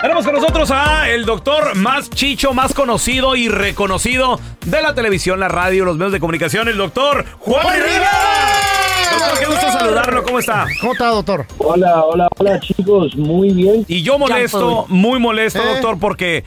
Tenemos con nosotros a el doctor más chicho, más conocido y reconocido de la televisión, la radio, los medios de comunicación, el doctor Juan Rivera. Doctor, qué gusto saludarlo. ¿Cómo está? ¿Cómo está, doctor? Hola, hola, hola chicos, muy bien. Y yo molesto, muy molesto, doctor, porque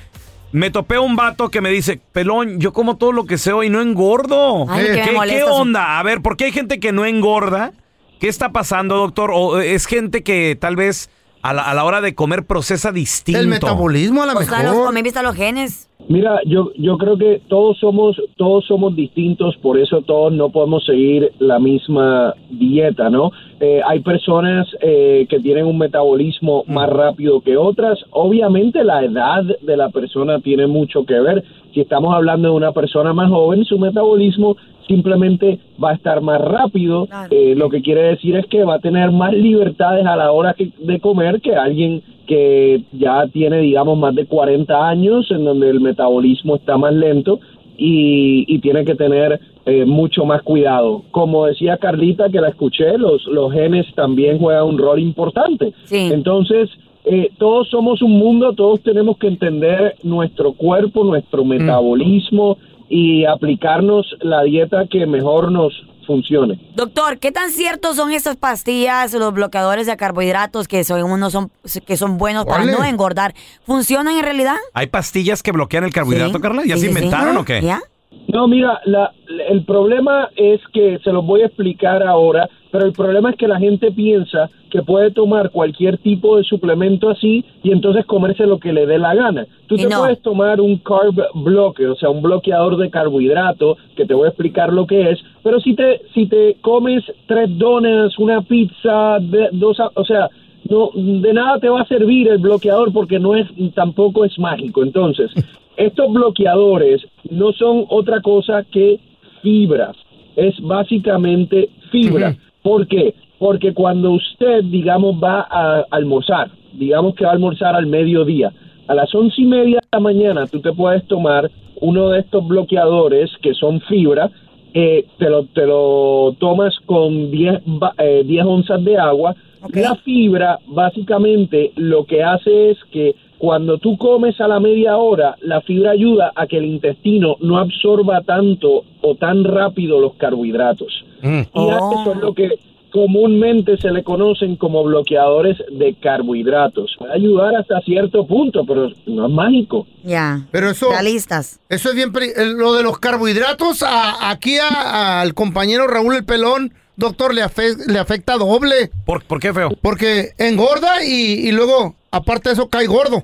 me topé un vato que me dice, pelón, yo como todo lo que sé hoy no engordo. Ay, qué ¿Qué, onda? A ver, ¿por qué hay gente que no engorda? ¿Qué está pasando, doctor? ¿O es gente que tal vez a la, a la hora de comer procesa distinto? El metabolismo a la O sea, los, me vista los genes. Mira, yo, yo creo que todos somos, todos somos distintos, por eso todos no podemos seguir la misma dieta, ¿no? Eh, hay personas eh, que tienen un metabolismo más rápido que otras. Obviamente la edad de la persona tiene mucho que ver. Si estamos hablando de una persona más joven, su metabolismo simplemente va a estar más rápido. Claro. Eh, lo que quiere decir es que va a tener más libertades a la hora que- de comer que alguien que ya tiene, digamos, más de 40 años, en donde el metabolismo está más lento y, y tiene que tener eh, mucho más cuidado. Como decía Carlita, que la escuché, los, los genes también juegan un rol importante. Sí. Entonces, eh, todos somos un mundo, todos tenemos que entender nuestro cuerpo, nuestro metabolismo y aplicarnos la dieta que mejor nos funcione. Doctor, ¿qué tan ciertos son estas pastillas, los bloqueadores de carbohidratos que son unos son que son buenos para no engordar? ¿Funcionan en realidad? ¿Hay pastillas que bloquean el carbohidrato, Sí. Carla? ¿Ya Sí, se sí. inventaron o qué? ¿Ya? No, mira, la, el problema es que se los voy a explicar ahora, pero el problema es que la gente piensa que puede tomar cualquier tipo de suplemento así y entonces comerse lo que le dé la gana. Tú Y te no. puedes tomar un carb blocker, o sea, un bloqueador de carbohidrato, que te voy a explicar lo que es, pero si te si te comes tres donas, una pizza, de- dos, o sea, no de nada te va a servir el bloqueador porque no es tampoco es mágico. Entonces, estos bloqueadores no son otra cosa que fibras. Es básicamente fibra. ¿Por qué? Porque cuando usted, digamos, va a almorzar, digamos que va a almorzar al mediodía, a las once y media de la mañana tú te puedes tomar uno de estos bloqueadores que son fibra, eh, te, lo, te lo tomas con 10, ba- eh, 10 onzas de agua. La fibra básicamente lo que hace es que cuando tú comes a la media hora, la fibra ayuda a que el intestino no absorba tanto o tan rápido los carbohidratos. Mm. Y Oh. a eso es lo que comúnmente se le conocen como bloqueadores de carbohidratos. Puede ayudar hasta cierto punto, pero no es mágico. Ya. Pero eso, Realistas. eso es bien. eh, Lo de los carbohidratos, a- aquí a- al compañero Raúl el Pelón, doctor, le, afe- le afecta doble. ¿Por, por qué, feo? Porque engorda y, y luego, aparte de eso, cae gordo.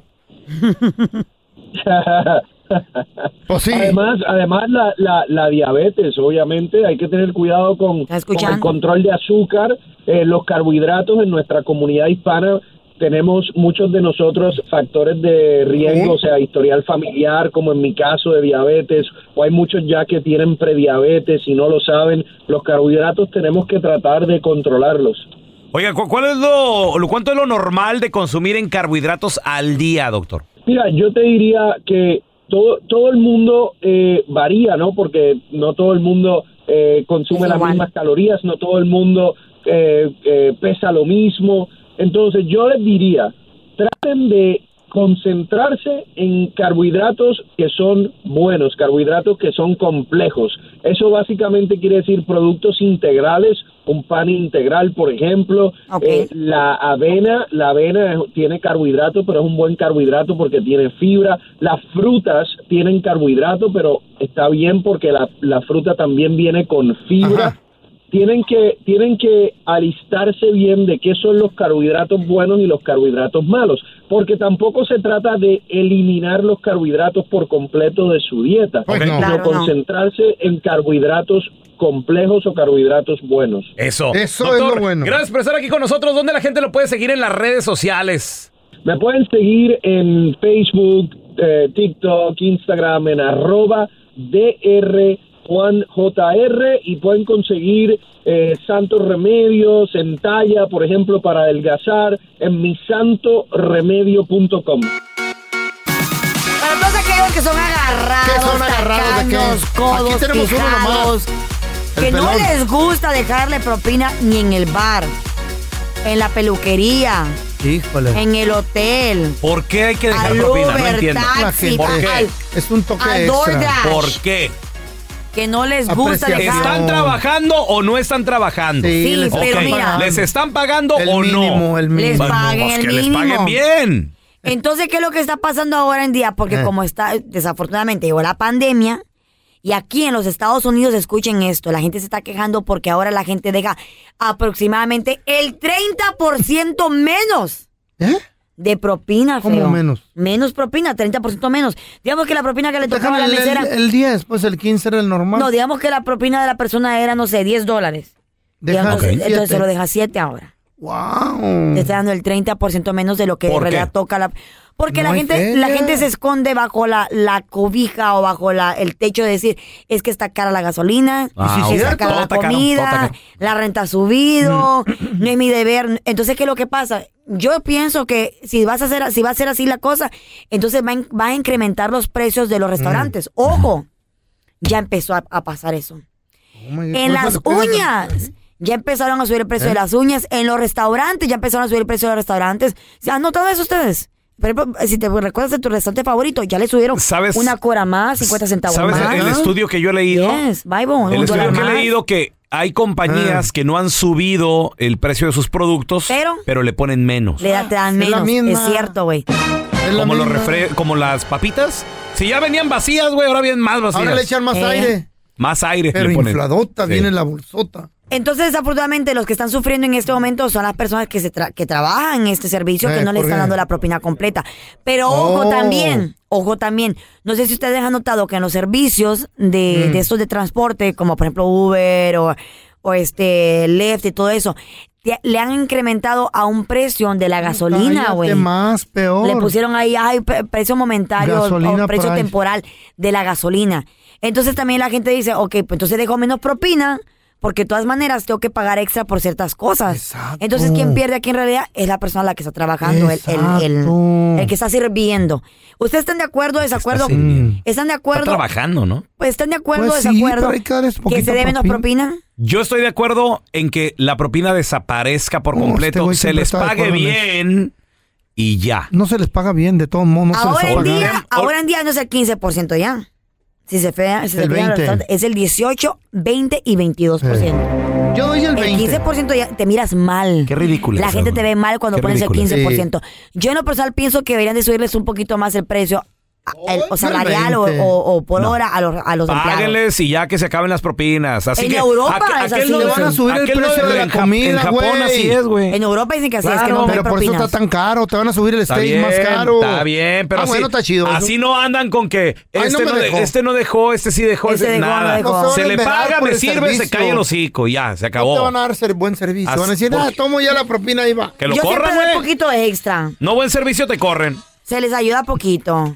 Pues sí. Además, además la, la, la diabetes, obviamente, hay que tener cuidado con, el control de azúcar, eh, los carbohidratos en nuestra comunidad hispana. Tenemos muchos de nosotros factores de riesgo, o sea, historial familiar, como en mi caso de diabetes, o hay muchos ya que tienen prediabetes y no lo saben. Los carbohidratos tenemos que tratar de controlarlos. Oiga, ¿cu- ¿cuál es lo, lo- cuánto es lo normal de consumir en carbohidratos al día, doctor? Mira, yo te diría que todo, todo el mundo eh, varía, ¿no? Porque no todo el mundo eh, consume Es las igual. mismas calorías, no todo el mundo eh, eh, pesa lo mismo. Entonces yo les diría, traten de concentrarse en carbohidratos que son buenos, carbohidratos que son complejos. Eso básicamente quiere decir productos integrales, un pan integral, por ejemplo. Eh, la avena, la avena es- tiene carbohidrato, pero es un buen carbohidrato porque tiene fibra. Las frutas tienen carbohidrato, pero está bien porque la, la fruta también viene con fibra Ajá. tienen que tienen que alistarse bien de qué son los carbohidratos buenos y los carbohidratos malos, porque tampoco se trata de eliminar los carbohidratos por completo de su dieta, Pues no. sino Claro, no. concentrarse en carbohidratos complejos o carbohidratos buenos. Eso. Eso es lo bueno. Gracias por estar aquí con nosotros. ¿Dónde la gente lo puede seguir en las redes sociales? Me pueden seguir en Facebook, eh, TikTok, Instagram, en arroba DR Juan JR y pueden conseguir eh, santos remedios en talla, por ejemplo, para adelgazar en misantoremedio.com. Para todos aquellos que son agarrados, ¿Qué son agarrados de qué? codos, Aquí tenemos uno nomás. El que no les gusta dejarle propina ni en el bar, en la peluquería, Híjole. en el hotel, ¿Por qué hay que dejar al propina? No entiendo. Taxi. ¿Por qué? al- Es un toque extra. ¿Por qué? Que no les gusta dejar. ¿Están trabajando o no están trabajando? Sí, Sí, les pero mira. ¿Les están pagando el o mínimo, no? el mínimo. Les Bueno, paguen pues el que les mínimo. paguen bien. Entonces, ¿qué es lo que está pasando ahora en día? Porque Eh. como está, desafortunadamente llegó la pandemia, y aquí en los Estados Unidos, escuchen esto, la gente se está quejando porque ahora la gente deja aproximadamente el 30% menos ¿Eh? De propina, ¿Cómo feo. menos? Menos propina, 30% menos. Digamos que la propina que le tocaba a la mesera... el, el 10, pues el 15 era el normal. no, digamos que la propina de la persona era, no sé, 10 dólares. Deja Digamos, siete. Entonces se lo deja 7 ahora. Wow. Te está dando el 30% menos de lo que en ¿Por realidad qué? toca la... Porque No la gente la gente se esconde bajo la, la cobija o bajo la, el techo de decir, es que está cara la gasolina, Ah, ok. está cara la comida, caro. la renta ha subido, no es mi deber. Entonces, ¿qué es lo que pasa? Yo pienso que si vas a hacer, si va a ser así la cosa, entonces va, a in- va a incrementar los precios de los restaurantes. Ojo, ya empezó a, a pasar eso. Oh En ¿por las al- uñas. Ya empezaron a subir el precio ¿Eh? de las uñas. En los restaurantes ya empezaron a subir el precio de los restaurantes. ¿Se han notado eso ustedes? Por ejemplo, si te recuerdas de tu restaurante favorito, ya le subieron ¿Sabes? una cora más, 50 centavos ¿Sabes más. el estudio que yo he leído? Yes, Bible, El estudio que he leído que hay compañías Ah. que no han subido el precio de sus productos, Pero- le ponen menos. Le da- te dan Es la menos. misma. Es cierto, güey. Como, los refre- como las papitas. Si ya venían vacías, güey, ahora vienen más vacías. Ahora le echan más Eh. aire. Más aire Pero le ponen. infladota Sí. viene la bolsota. Entonces, desafortunadamente, los que están sufriendo en este momento son las personas que, se tra- que trabajan en este servicio, Eh, que no le ¿por están dando la propina completa. Pero ojo Oh. también, ojo también. No sé si ustedes han notado que en los servicios de, Mm. de estos de transporte, como por ejemplo Uber o, o este Lyft y todo eso, te- le han incrementado a un precio de la gasolina, güey. más, peor. Le pusieron ahí, ay, pre- precio momentario Gasolina o precio price. temporal de la gasolina. Entonces también la gente dice, ok, pues entonces dejo menos propina, porque de todas maneras tengo que pagar extra por ciertas cosas. Exacto. Entonces quien pierde aquí en realidad es la persona la que está trabajando, el, el, el- que está sirviendo. ¿Ustedes están de acuerdo o desacuerdo? ¿Están de Está acuerdo? trabajando, ¿no? Pues están de acuerdo o Pues sí, desacuerdo pero hay que darles que poquita se dé menos propina. Yo estoy de acuerdo en que la propina desaparezca por este completo, güey se les está pague en bien y ya. No se les paga bien, de todos modos, no se ahora en paga día, bien. ahora en día no es el 15% ya. Si se fea, si se El 20. restaurantes, es el 18, 20 y 22%. Yo doy el El 20. 15% ya te miras mal. Qué ridículo La gente te ve mal cuando Qué pones el ridículo. 15%. Yo en lo personal pienso que deberían de subirles un poquito más el precio, el- o salarial o, 20. o- o por hora a los, a los empleados. Páguenles y ya que se acaben las propinas. Así En que, Europa aqu- es aquel así, no- van a subir el precio de la comida, En Japón güey. así es, güey. En Europa dicen que así es, que Claro. no Pero por eso está tan caro. Te van a subir el Está steak bien, más caro. está bien, pero Ah, así, bueno, está chido. eso. así no andan con que Ay, este, no no me de- dejó. este no dejó, este sí dejó, Este no nada. dejó. Se a le paga, me sirve, se cae el hocico y ya, se No te acabó. van a dar ser- buen servicio. Van a decir, ¿por ah, tomo ya la propina, ahí va. Que lo corran, güey. poquito extra. No buen servicio te corren. Se les ayuda poquito.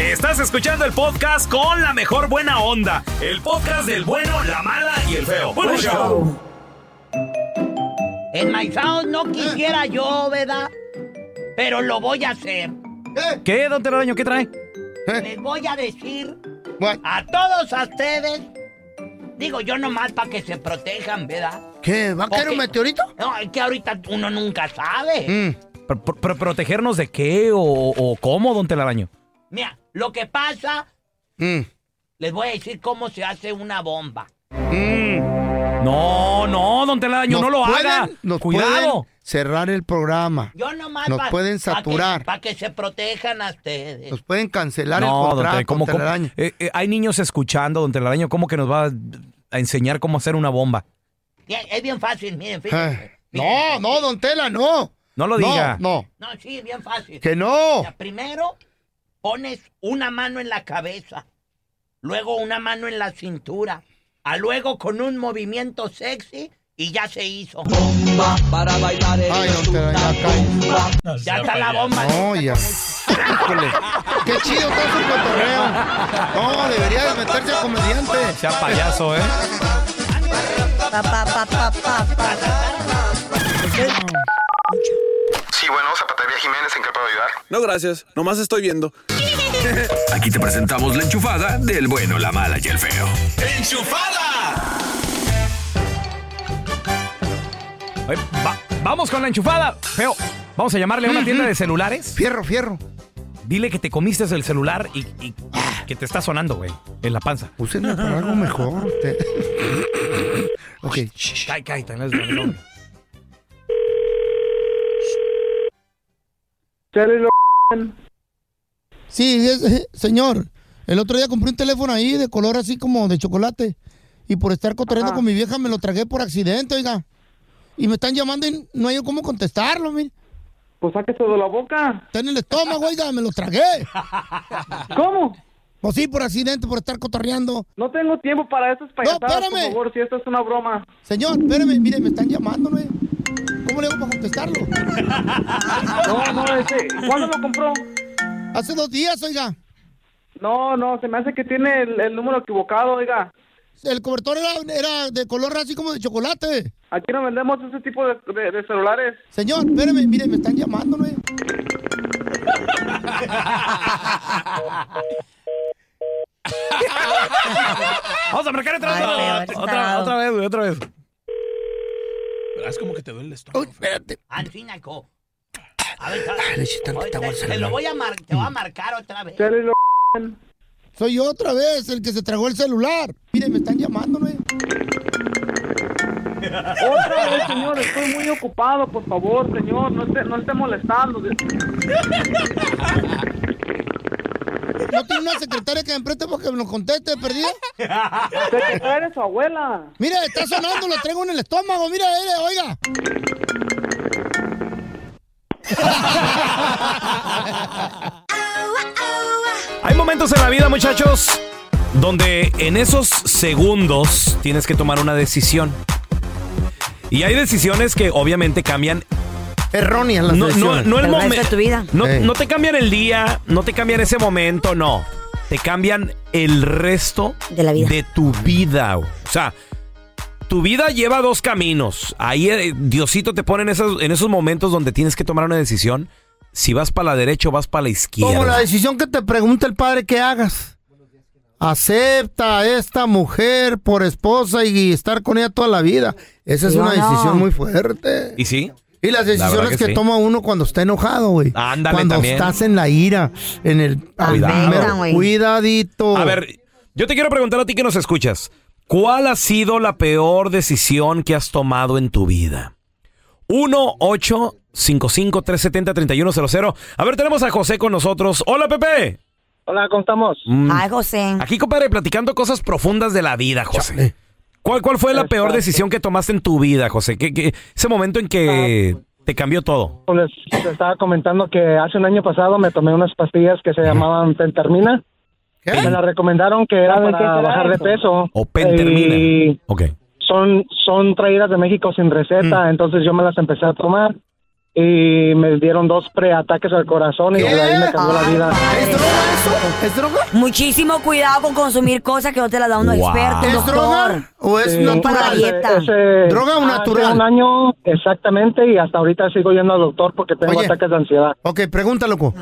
Estás escuchando el podcast con la mejor buena onda. El podcast del bueno, la mala y el feo. Bueno, show. Enmaizados no quisiera yo, ¿verdad? Pero lo voy a hacer. ¿Qué, don Telaraño? ¿Qué trae? Les voy a decir a todos a ustedes. Digo yo nomás para que se protejan, ¿verdad? ¿Qué? ¿Va a caer un meteorito? No, es que ahorita uno nunca sabe. Mm. ¿Pro- pro- pro- ¿Protegernos de qué o, o cómo, don Telaraño? Mira, lo que pasa, Mm. les voy a decir cómo se hace una bomba. No, no, don Telaraño, no lo pueden- haga. Nos Cuidado. pueden cerrar el programa. Yo nomás Nos para pueden saturar. que, se protejan a ustedes. Nos pueden cancelar No, el don contrato. Telaraño, ¿cómo- cómo- Telaraño. eh, eh, hay niños escuchando, don Telaraño, ¿cómo que nos va a, a enseñar cómo hacer una bomba? Es bien fácil, miren, Eh, fíjense. No, no, don Tela, no. No lo diga. No, No, sí, bien fácil. que no. Primero pones una mano en la cabeza, luego una mano en la cintura, a luego con un movimiento sexy y ya se hizo. Ay, don Tela, ya cae. Ya está la bomba. No, ya. Qué chido está su cotorreo. No, debería de meterse a comediante. Sea payaso, ¿eh? Pa, pa, pa, bueno, Zapatería Jiménez, ¿en qué puedo ayudar? No, gracias. Nomás estoy viendo. Aquí te presentamos la enchufada del bueno, la mala y el feo. Ay, va- vamos con la enchufada. Feo, vamos a llamarle a una tienda de celulares. Fierro, fierro. Dile que te comiste el celular y, y que te está sonando, güey, en la panza. Úsenme para algo mejor. ok. Cae, cae, razón. Sí, es- eh, señor. El otro día compré un teléfono ahí de color así como de chocolate. Y por estar cotorreando con mi vieja me lo tragué por accidente, oiga. Y me están llamando y no hay cómo contestarlo, mire. Pues sáquese de la boca. Está en el estómago, oiga, me lo tragué. ¿Cómo? Pues sí, por accidente, por estar cotorreando. No tengo tiempo para esas payasadas, espérame. por favor, si esto es una broma. Señor, espéreme, mire, me están llamando, ¿no? ¿Cómo le hago para contestarlo? No, no, ese, ¿cuándo lo compró? Hace dos días, oiga. No, no, se me hace que tiene el, el número equivocado, oiga. El cobertor era, era de color así como de chocolate. Aquí no vendemos ese tipo de, de- de celulares. Señor, espéreme, mire, me están llamando, ¿no? Vamos a marcar otra vez. Otra, otra, estado. otra vez, güey, otra vez. Es como que te duele el estómago. Uy, espérate. Ancinaco. A ver, le eché tantita Oye, te, bolsa, te lo voy a mar- te voy a marcar otra vez. Soy yo otra vez el que se tragó el celular. Mire, me están llamando, ¿no? Otra vez, señor, estoy muy ocupado, por favor, señor, no esté, no esté molestando. ¿No tiene una secretaria que me preste para que me lo conteste, perdida? Secretaria de su abuela. Mire, está sonando, lo traigo en el estómago, mira, oiga. Hay momentos en la vida, muchachos, donde en esos segundos tienes que tomar una decisión. Y hay decisiones que obviamente cambian. Erróneas las No, no, decisiones. no el momento. de tu vida. No, te cambian el día, no te cambian ese momento, no. Te cambian el resto De la vida. de tu vida. O sea, tu vida lleva dos caminos. Ahí eh, Diosito te pone en esos, en esos momentos donde tienes que tomar una decisión. Si vas para la derecha o vas para la izquierda. Como la decisión que te pregunta el padre que hagas. Acepta a esta mujer por esposa y estar con ella toda la vida. Esa es una no. decisión muy fuerte. ¿Y sí? Y las decisiones que que, sí. toma uno cuando está enojado, güey. Ándale, Cuando también. estás en la ira, en el... Cuidado. Cuidadito. A ver, yo te quiero preguntar a ti que nos escuchas. ¿Cuál ha sido la peor decisión que has tomado en tu vida? 1 8 55 370 3100 A ver, tenemos a José con nosotros. Hola, Pepe. Hola, ¿cómo estamos? Mm. Ay, José. Aquí, compadre, platicando cosas profundas de la vida, José. ¿Cuál, ¿Cuál fue la peor Exacto. decisión que tomaste en tu vida, José? ¿Qué, qué- ese momento en que te cambió todo. Les, les estaba comentando que hace un año pasado me tomé unas pastillas que se llamaban Pentermina. Me las recomendaron que era ¿Saben qué para bajar de eso? peso. O Pentermina. Y Ok. son, son traídas de México sin receta, entonces yo me las empecé a tomar y me dieron dos preataques al corazón y de ahí me cambió la vida. ¿Es droga eso? ¿Es droga? Muchísimo cuidado con consumir cosas que no te las da un Wow. experto, ¿Es doctor. droga o es Sí. Para. Ese- ¿Droga o hace natural? un año exactamente y hasta ahorita sigo yendo al doctor porque tengo Oye. ataques de ansiedad. Ok, pregunta, loco.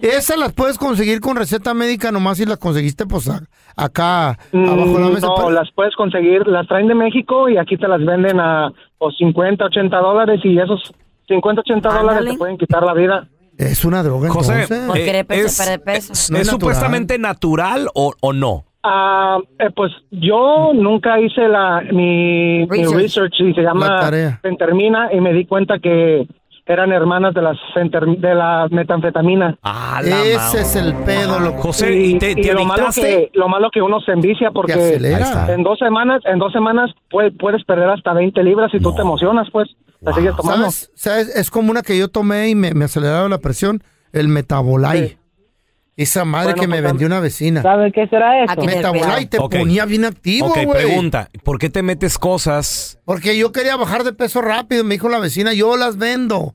¿Esas las puedes conseguir con receta médica nomás si las conseguiste pues acá abajo de la Mm, mesa? No, las puedes conseguir, las traen de México y aquí te las venden a o 50, 80 dólares y esos 50, 80 dólares te pueden quitar la vida. Es una droga, José, entonces. Porque eh, de peso, es, peso. es- No ¿es es natural. supuestamente natural o, o no? Ah, eh, pues yo nunca hice la mi mi Research. y se La llama tarea. Pentermina y me di cuenta que eran hermanas de las de la metanfetamina. Ah, Ese es el pedo, loco. José, ¿y te, te lo malo que lo malo que uno se envicia porque en dos semanas en dos semanas puedes, puedes perder hasta 20 libras si tú te emocionas pues la sigues tomando ¿Sabes? ¿Sabes? Es como una que yo tomé y me, me aceleraba la presión, el Metabolai. Esa madre Bueno, que me pues, vendió una vecina. ¿Sabe qué será eso? Metabolai te ponía bien activo, Ok, güey. pregunta, ¿por qué te metes cosas? Porque yo quería bajar de peso rápido, me dijo la vecina, yo las vendo.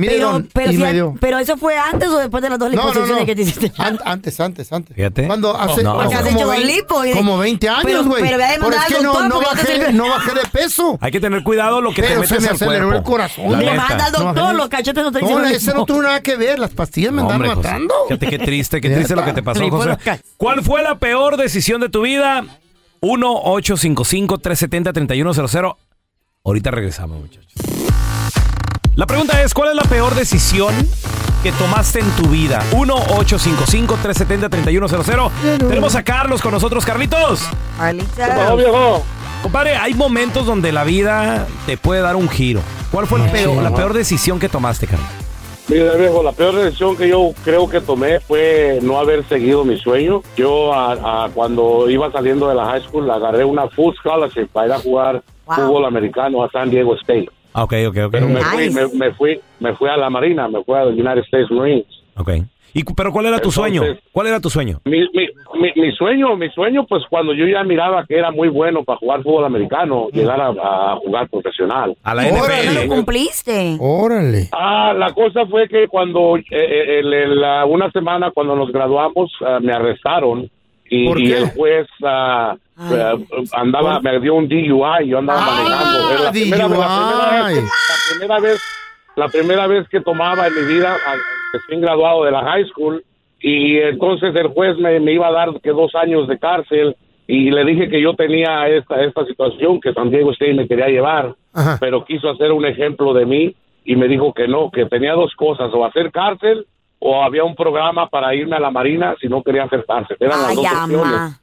Pero, pero, y si- me dio. pero eso fue antes o después de las dos No, no, liposucciones no. que te hiciste. An- antes, antes, antes. Fíjate. Cuando hace No. Porque has como, hecho dos 20, lipos como 20 Pero- años, güey. pero a Pero demandar es que no, doctor no, porque no te bajé, no bajé de peso. Hay que tener cuidado lo que Pero te se metes me al aceleró cuerpo. el corazón. Le manda al No, doctor, los cachetes no te No, dicen lo ese no tuvo nada que ver. Las pastillas me No, José. matando. Fíjate qué triste, qué triste lo que te pasó, José. ¿Cuál fue la peor decisión de tu vida? 1-855-370-3100. Ahorita regresamos, muchachos. La pregunta es, ¿cuál es la peor decisión que tomaste en tu vida? 1-855-370-3100. Tenemos a Carlos con nosotros. Carlitos. Carlita. viejo? Compadre, hay momentos donde la vida te puede dar un giro. ¿Cuál fue el peor- la peor decisión que tomaste, Carlos? Mira, viejo, la peor decisión que yo creo que tomé fue no haber seguido mi sueño. Yo, a- a- cuando iba saliendo de la high school, agarré una full scholarship para ir a jugar fútbol americano a San Diego State. Ah, Ok, ok, ok. Pero me, fui, me, me fui, me fui a la Marina, me fui a los United States Marines. Ok. ¿Y, ¿Pero cuál era tu Entonces- sueño? ¿Cuál era tu sueño? Mi, mi, mi, mi sueño, mi sueño, pues cuando yo ya miraba que era muy bueno para jugar fútbol americano, llegar a, a jugar profesional. A la Ya lo cumpliste. Órale. Ah, la cosa fue que cuando eh, eh, el- el, la- una semana cuando nos graduamos ah, me arrestaron y, ¿Por y qué? el juez ah, eh, andaba me dio un DUI yo andaba manejando Era la primera, vez- la primera vez, la primera vez la primera vez que tomaba en mi vida ah, recién graduado de la high school y entonces el juez me, me iba a dar que dos años de cárcel y le dije que yo tenía esta esta situación que San Diego State me quería llevar pero quiso hacer un ejemplo de mí y me dijo que no, que tenía dos cosas, o hacer cárcel o había un programa para irme a la Marina si no quería hacer cárcel. Eran las Ay, dos opciones.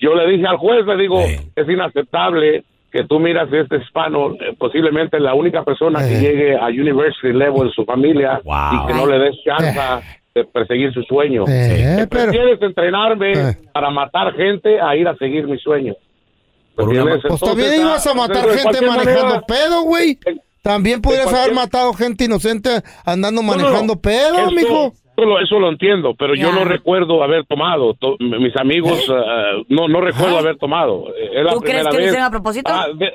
Yo le dije al juez, le digo, es inaceptable que tú miras este hispano, eh, posiblemente la única persona que llegue a university level en su familia y que no le des chance de perseguir su sueño. Eh, prefieres entrenarme para matar gente a ir a seguir mi sueño. Pues también ibas a matar gente manejando manera, pedo, güey. También podrías haber matado gente inocente andando No, no, manejando pedo, eso- mijo. Eso lo, eso lo entiendo, pero yo no recuerdo haber tomado. To- mis amigos, ah, no, no recuerdo haber tomado. Es la ¿Tú crees que lo vez. hicieron a propósito? Ah, de-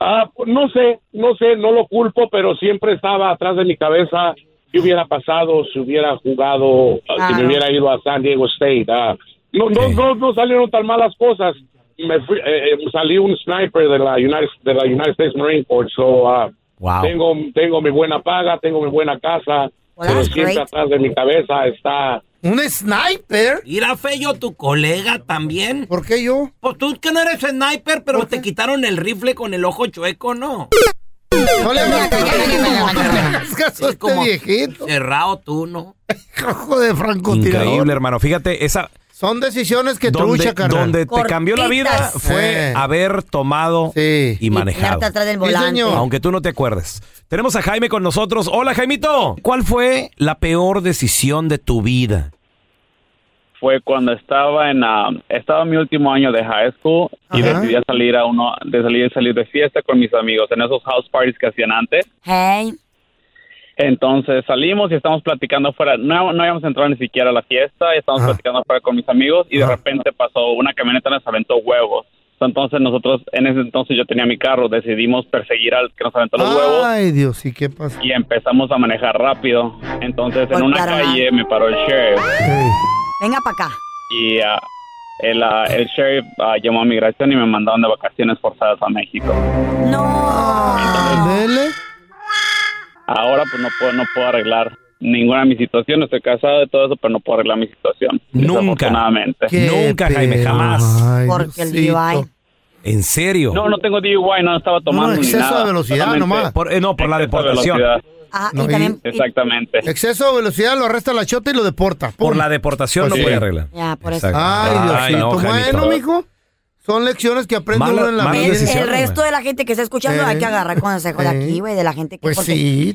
ah, no sé, no sé, no lo culpo, pero siempre estaba atrás de mi cabeza qué hubiera pasado si hubiera jugado, ah, si me hubiera ido a San Diego State. Ah, no, no, no, no salieron tan malas cosas. Me fui, eh, eh, salí un sniper de la United, de la United States Marine Corps, so, ah, Wow. tengo, tengo mi buena paga, tengo mi buena casa, pero that's siempre great. atrás de mi cabeza está ¿Un sniper? Mira, Feyo, tu colega también. ¿Por qué yo? Pues tú que no eres sniper, pero te quitaron el rifle con el ojo chueco, ¿no? No le hagas caso a este viejito. Cerrado tú, ¿no? Ojo de francotirador. Increíble, hermano. Fíjate, esa... Son decisiones que donde, trucha, carnal. donde te cambió la vida fue Eh. haber tomado y manejado. atrás del volante. Aunque tú no te acuerdes. Tenemos a Jaime con nosotros. Hola, Jaimito. ¿Cuál fue la peor decisión de tu vida? fue cuando estaba en ah, estaba en mi último año de high school y Ajá. decidí salir a uno de salir salir de fiesta con mis amigos en esos house parties que hacían antes. Hey. Entonces salimos y estamos platicando afuera. No, no habíamos entrado ni siquiera a la fiesta. Y estábamos platicando afuera con mis amigos y de repente pasó una camioneta nos aventó huevos. Entonces nosotros, en ese entonces yo tenía mi carro, decidimos perseguir al que nos aventó los huevos Ay, Dios, ¿y qué pasa? y empezamos a manejar rápido. Entonces Pues en una claro, calle me paró el sheriff Venga para acá. y ah, el, ah, el sheriff ah, llamó a migración y me mandaron de vacaciones forzadas a México. Dele. Pues no puedo, no puedo arreglar ninguna de mis situaciones. Estoy casado y todo eso, pero no puedo arreglar mi situación. Nunca. Nunca, Jaime, jamás. Porque el DUI. ¿En serio? No, no tengo DUI, no estaba tomando ni nada. Solamente Por, eh, no, por la exceso de deportación. velocidad. Ajá, No, y también. y- Exactamente. Exceso de velocidad lo arresta la chota y lo deporta. Por la deportación Pues no sí. puede arreglar. Ya, por eso. Ay, Diosito. no, bueno, mijo. Son lecciones que aprende Mala- uno en la vida. El, el resto de la gente que está escuchando Eh. hay que agarrar consejos de Eh. aquí, güey, de la gente que. Pues porque- sí.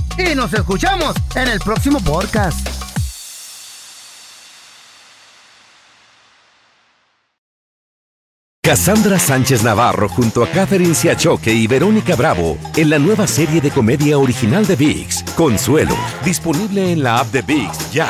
Y nos escuchamos en el próximo podcast. Cassandra Sánchez Navarro junto a Catherine Siachoque y Verónica Bravo en la nueva serie de comedia original de VIX, Consuelo, disponible en la app de VIX ya.